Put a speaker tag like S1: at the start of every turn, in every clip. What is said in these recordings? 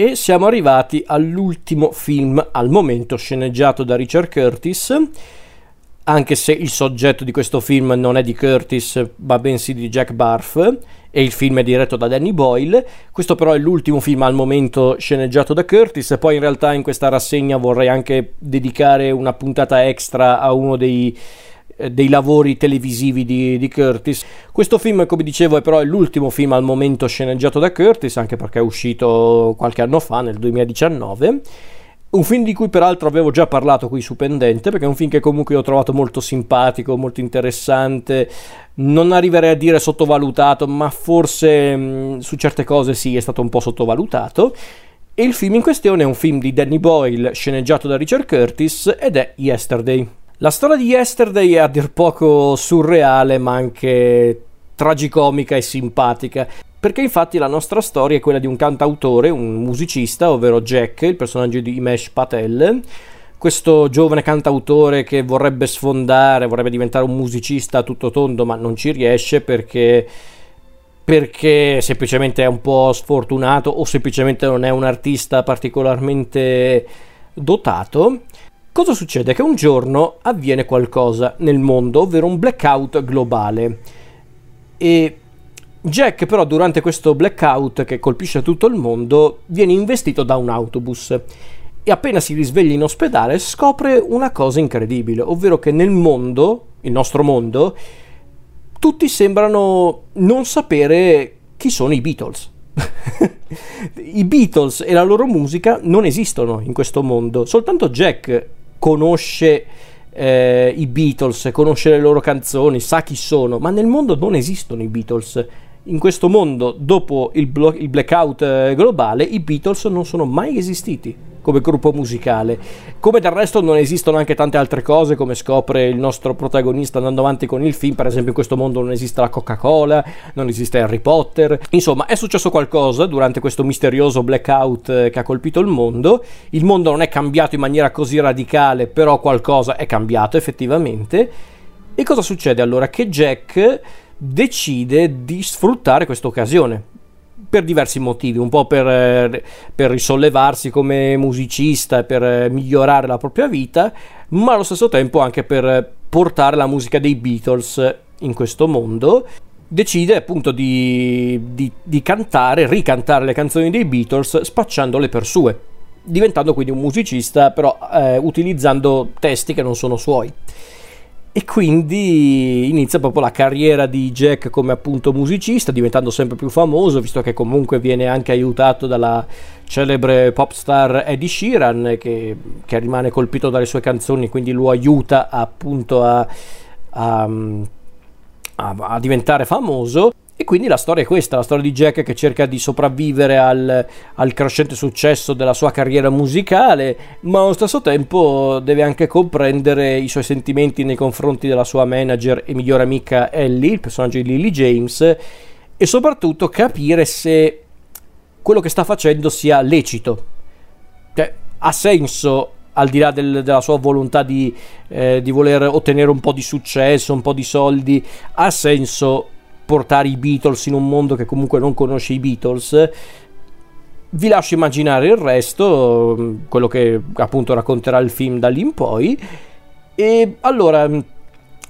S1: E siamo arrivati all'ultimo film al momento sceneggiato da Richard Curtis, anche se il soggetto di questo film non è di Curtis, ma bensì di Jack Barth, e il film è diretto da Danny Boyle. Questo però è l'ultimo film al momento sceneggiato da Curtis, poi in realtà in questa rassegna vorrei anche dedicare una puntata extra a uno dei eh, dei lavori televisivi di, di, Curtis. Questo film, come dicevo, è però l'ultimo film al momento sceneggiato da Curtis, anche perché è uscito qualche anno fa, nel 2019. Un film di cui peraltro avevo già parlato qui su Pendente, perché è un film che comunque ho trovato molto simpatico, molto interessante, non arriverei a dire sottovalutato, ma forse mh, su certe cose sì, è stato un po' sottovalutato. E il film in questione è un film di Danny Boyle, sceneggiato da Richard Curtis, ed è Yesterday. La storia di Yesterday è a dir poco surreale, ma anche tragicomica e simpatica. Perché infatti la nostra storia è quella di un cantautore, un musicista, ovvero Jack, il personaggio di Imesh Patel, questo giovane cantautore che vorrebbe sfondare, vorrebbe diventare un musicista a tutto tondo, ma non ci riesce perché perché semplicemente è un po' sfortunato o semplicemente non è un artista particolarmente dotato Cosa succede? Che un giorno avviene qualcosa nel mondo, ovvero un blackout globale. E Jack però durante questo blackout che colpisce tutto il mondo viene investito da un autobus e appena si risveglia in ospedale scopre una cosa incredibile, ovvero che nel mondo, il nostro mondo, tutti sembrano non sapere chi sono i Beatles. I Beatles e la loro musica non esistono in questo mondo, soltanto Jack conosce eh, i Beatles, conosce le loro canzoni, sa chi sono, ma nel mondo non esistono i Beatles. In queslo mondo, dopo il, blo- il blackout eh, globale, i Beatles non sono mai esistiti come gruppo musicale. Come del resto non esistono anche tante altre cose, come scopre il nostro protagonista andando avanti con il film. Per esempio, in questo mondo non esiste la Coca-Cola, non esiste Harry Potter. Insomma, è successo qualcosa durante questo misterioso blackout eh, che ha colpito il mondo. Il mondo non è cambiato in maniera così radicale, però qualcosa è cambiato effettivamente. E cosa succede allora? Che Jack decide di sfruttare questa occasione per diversi motivi, un po' per, eh, per risollevarsi come musicista per eh, migliorare la propria vita, ma allo stesso tempo anche per portare la musica dei Beatles in questo mondo. Decide appunto di, di, di cantare, ricantare le canzoni dei Beatles spacciandole per sue, diventando quindi un musicista però eh, utilizzando testi che non sono suoi. E quindi inizia proprio la carriera di Jack come appunto musicista, diventando sempre più famoso, visto che comunque viene anche aiutato dalla celebre pop star Eddie Sheeran, che, che rimane colpito dalle sue canzoni, quindi lo aiuta appunto a, a, a, a diventare famoso. E quindi la storia è questa, la storia di Jack che cerca di sopravvivere al, al, crescente successo della sua carriera musicale, ma allo stesso tempo deve anche comprendere i suoi sentimenti nei confronti della sua manager e migliore amica Ellie, il personaggio di Lily James, e soprattutto capire se quello che sta facendo sia lecito. Cioè, ha senso al di là del, della sua volontà di, eh, di voler ottenere un po' di successo, un po' di soldi, ha senso portare i Beatles in un mondo che comunque non conosce i Beatles. Vi lascio immaginare il resto, quello che appunto racconterà il film da lì in poi. E allora,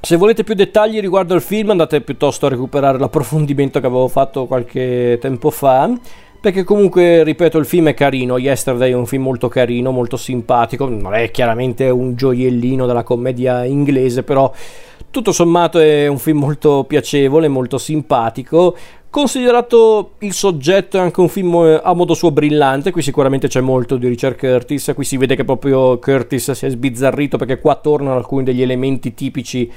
S1: se volete più dettagli riguardo al film, andate piuttosto a recuperare l'approfondimento che avevo fatto qualche tempo fa. Perché comunque, ripeto, il film è carino. Yesterday è un film molto carino, molto simpatico. Non è chiaramente un gioiellino della commedia inglese, però tutto sommato è un film molto piacevole, molto simpatico. Considerato il soggetto è anche un film eh, a modo suo brillante, qui sicuramente c'è molto di Richard Curtis, qui si vede che proprio Curtis si è sbizzarrito perché qua tornano alcuni degli elementi tipici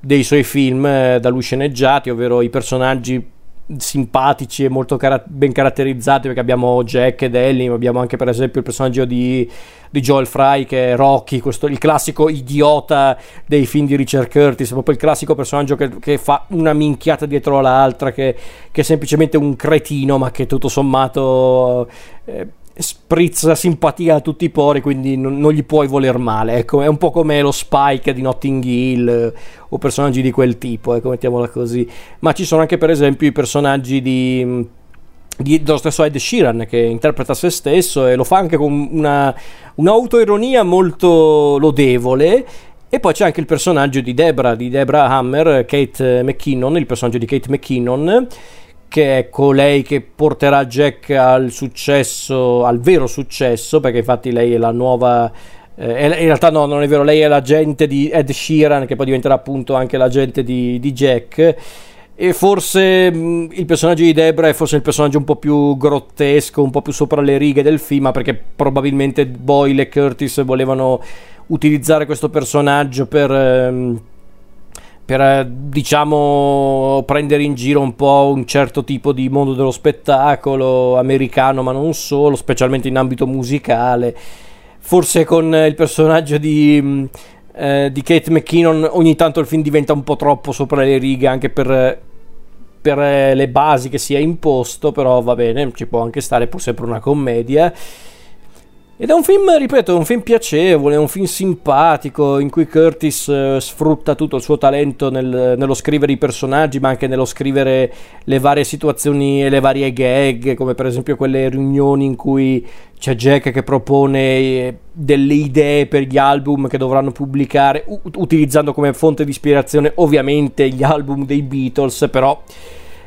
S1: dei suoi film eh, da lui sceneggiati, ovvero i personaggi simpatici e molto car- ben caratterizzati perché abbiamo Jack ed Ellie, ma abbiamo anche per esempio il personaggio di, di Joel Fry che è Rocky, questo, il classico idiota dei film di Richard Curtis, proprio il classico personaggio che, che fa una minchiata dietro l'altra, che, che, è semplicemente un cretino ma che tutto sommato... Eh, sprizza simpatia a tutti i pori, quindi non, non, gli puoi voler male. Ecco, è un po' come lo Spike di Notting Hill eh, o personaggi di quel tipo, ecco, mettiamola così. Ma ci sono anche, per esempio, i personaggi di, di, dello stesso Ed Sheeran che interpreta se stesso e lo fa anche con una, un'autoironia molto lodevole e poi c'è anche il personaggio di Debra, di Debra Hammer, Kate McKinnon, il personaggio di Kate McKinnon, che è colei che porterà Jack al successo, al vero successo, perché infatti lei è la nuova... Eh, in realtà no, non è vero, lei è l'agente di Ed Sheeran, che poi diventerà appunto anche l'agente di, di Jack. E forse mh, il personaggio di Debra è forse il personaggio un po' più grottesco, un po' più sopra le righe del film, perché probabilmente Boyle e Curtis volevano utilizzare questo personaggio per, ehm, per eh, diciamo prendere in giro un po' un certo tipo di mondo dello spettacolo americano, ma non solo, specialmente in ambito musicale. Forse con il personaggio di eh, di Kate McKinnon ogni tanto il film diventa un po' troppo sopra le righe anche per, per le basi che si è imposto, però va bene, ci può anche stare, pur sempre una commedia. Ed è un film, ripeto, è un film piacevole, è un film simpatico in cui Curtis eh, sfrutta tutto il suo talento nel, nello scrivere i personaggi, ma anche nello scrivere le varie situazioni e le varie gag, come per esempio quelle riunioni in cui c'è Jack che propone eh, delle idee per gli album che dovranno pubblicare, u- utilizzando come fonte di ispirazione ovviamente gli album dei Beatles, però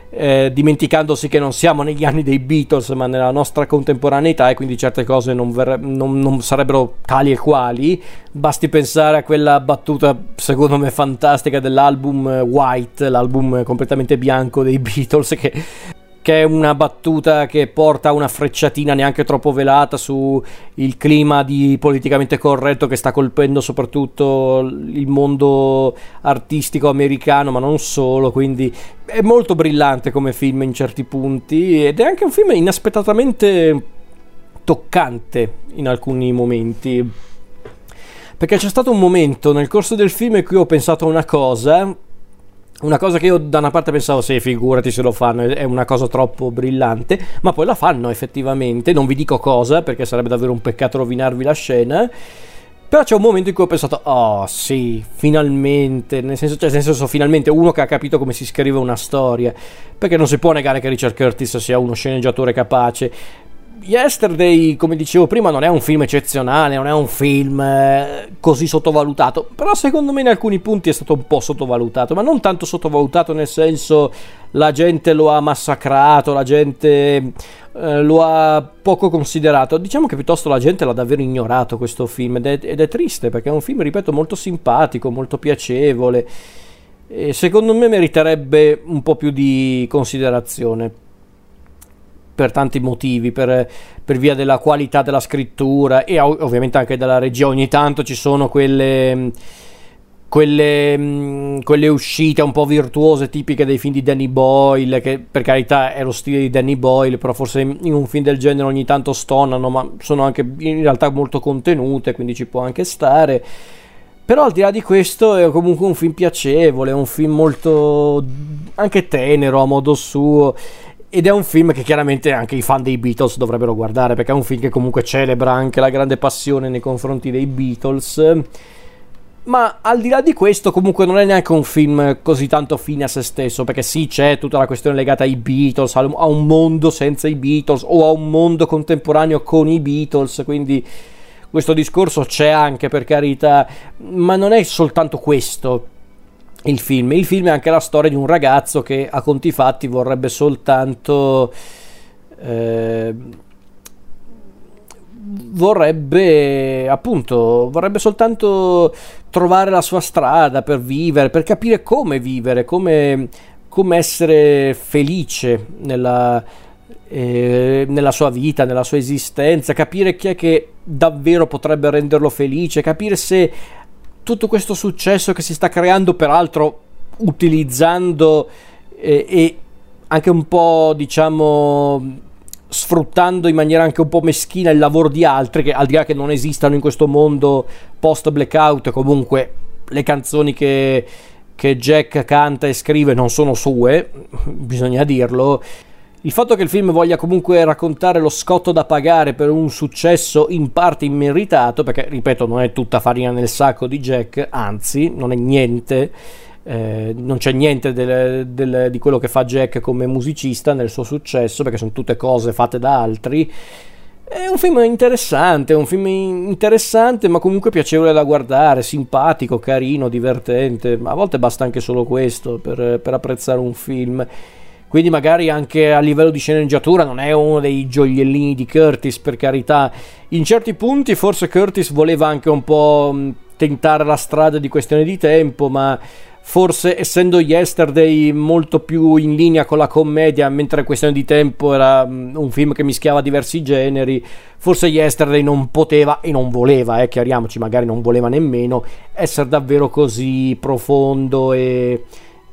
S1: eh, dimenticandosi che non siamo negli anni dei Beatles ma nella nostra contemporaneità e quindi certe cose non, ver- non, non, sarebbero tali e quali basti pensare a quella battuta secondo me fantastica dell'album White l'album completamente bianco dei Beatles che che è una battuta che porta una frecciatina neanche troppo velata su il clima di politicamente corretto che sta colpendo soprattutto il mondo artistico americano, ma non solo, quindi è molto brillante come film in certi punti ed è anche un film inaspettatamente toccante in alcuni momenti. Perché c'è stato un momento nel corso del film in cui ho pensato a una cosa una cosa che io da una parte pensavo, sì, figurati se lo fanno, è una cosa troppo brillante, ma poi la fanno effettivamente, non vi dico cosa perché sarebbe davvero un peccato rovinarvi la scena. Però c'è un momento in cui ho pensato, oh sì, finalmente, nel senso, cioè, nel senso finalmente uno che ha capito come si scrive una storia, perché non si può negare che Richard Curtis sia uno sceneggiatore capace, Yesterday, come dicevo prima, non è un film eccezionale, non è un film eh, così sottovalutato, però secondo me in alcuni punti è stato un po' sottovalutato, ma non tanto sottovalutato nel senso la gente lo ha massacrato, la gente eh, lo ha poco considerato, diciamo che piuttosto la gente l'ha davvero ignorato questo film ed è, ed è triste perché è un film, ripeto, molto simpatico, molto piacevole e secondo me meriterebbe un po' più di considerazione per tanti motivi, per, per, via della qualità della scrittura e ovviamente anche della regia. Ogni tanto ci sono quelle, quelle, quelle, uscite un po' virtuose tipiche dei film di Danny Boyle, che per carità è lo stile di Danny Boyle, però forse in un film del genere ogni tanto stonano, ma sono anche in realtà molto contenute, quindi ci può anche stare. Però al di là di questo è comunque un film piacevole, è un film molto anche tenero a modo suo ed è un film che chiaramente anche i fan dei Beatles dovrebbero guardare perché è un film che comunque celebra anche la grande passione nei confronti dei Beatles. Ma al di là di questo, comunque non è neanche un film così tanto fine a se stesso, perché sì, c'è tutta la questione legata ai Beatles, a un mondo senza i Beatles o a un mondo contemporaneo con i Beatles, quindi questo discorso c'è anche per carità, ma non è soltanto questo il film. Il film è anche la storia di un ragazzo che a conti fatti vorrebbe soltanto... Eh, vorrebbe appunto vorrebbe soltanto trovare la sua strada per vivere per capire come vivere come, come essere felice nella, eh, nella sua vita nella sua esistenza capire chi è che davvero potrebbe renderlo felice capire se tutto questo successo che si sta creando, peraltro utilizzando eh, e anche un po', diciamo, sfruttando in maniera anche un po' meschina il lavoro di altri, che al di là che non esistano in questo mondo post blackout, comunque le canzoni che, che Jack canta e scrive non sono sue, bisogna dirlo. Il fatto che il film voglia comunque raccontare lo scotto da pagare per un successo in parte immeritato, perché ripeto non è tutta farina nel sacco di Jack, anzi non è niente, eh, non c'è niente del, del, di quello che fa Jack come musicista nel suo successo, perché sono tutte cose fatte da altri. È un film interessante, un film interessante, ma comunque piacevole da guardare, simpatico, carino, divertente. A volte basta anche solo questo per, per apprezzare un film. Quindi magari anche a livello di sceneggiatura non è uno dei gioiellini di Curtis, per carità. In certi punti forse Curtis voleva anche un po' tentare la strada di questione di tempo, ma forse essendo Yesterday molto più in linea con la commedia, mentre Questione di Tempo era un film che mischiava diversi generi, forse Yesterday non poteva e non voleva, eh, chiariamoci, magari non voleva nemmeno essere davvero così profondo e,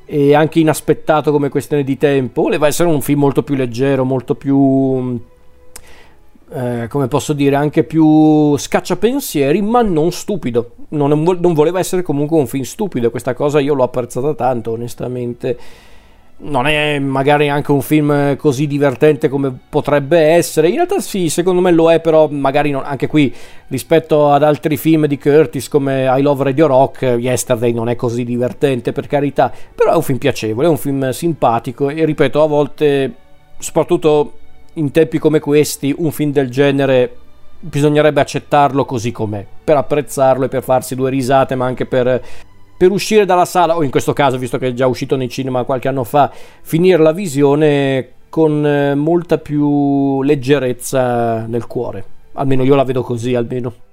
S1: e anche inaspettato come Questione di Tempo, voleva essere un film molto più leggero, molto più eh, come posso dire, anche più scacciapensieri, ma non stupido. Non, non, voleva essere comunque un film stupido, questa cosa io l'ho apprezzata tanto, onestamente. Non è magari anche un film così divertente come potrebbe essere. In realtà sì, secondo me lo è, però magari non, anche qui rispetto ad altri film di Curtis come I Love Radio Rock, Yesterday non è così divertente per carità, però è un film piacevole, è un film simpatico e ripeto, a volte soprattutto in tempi come questi un film del genere bisognerebbe accettarlo così com'è, per apprezzarlo e per farsi due risate, ma anche per, per uscire dalla sala, o in questo caso, visto che è già uscito nei cinema qualche anno fa, finire la visione con eh, molta più leggerezza nel cuore. Almeno io la vedo così, almeno.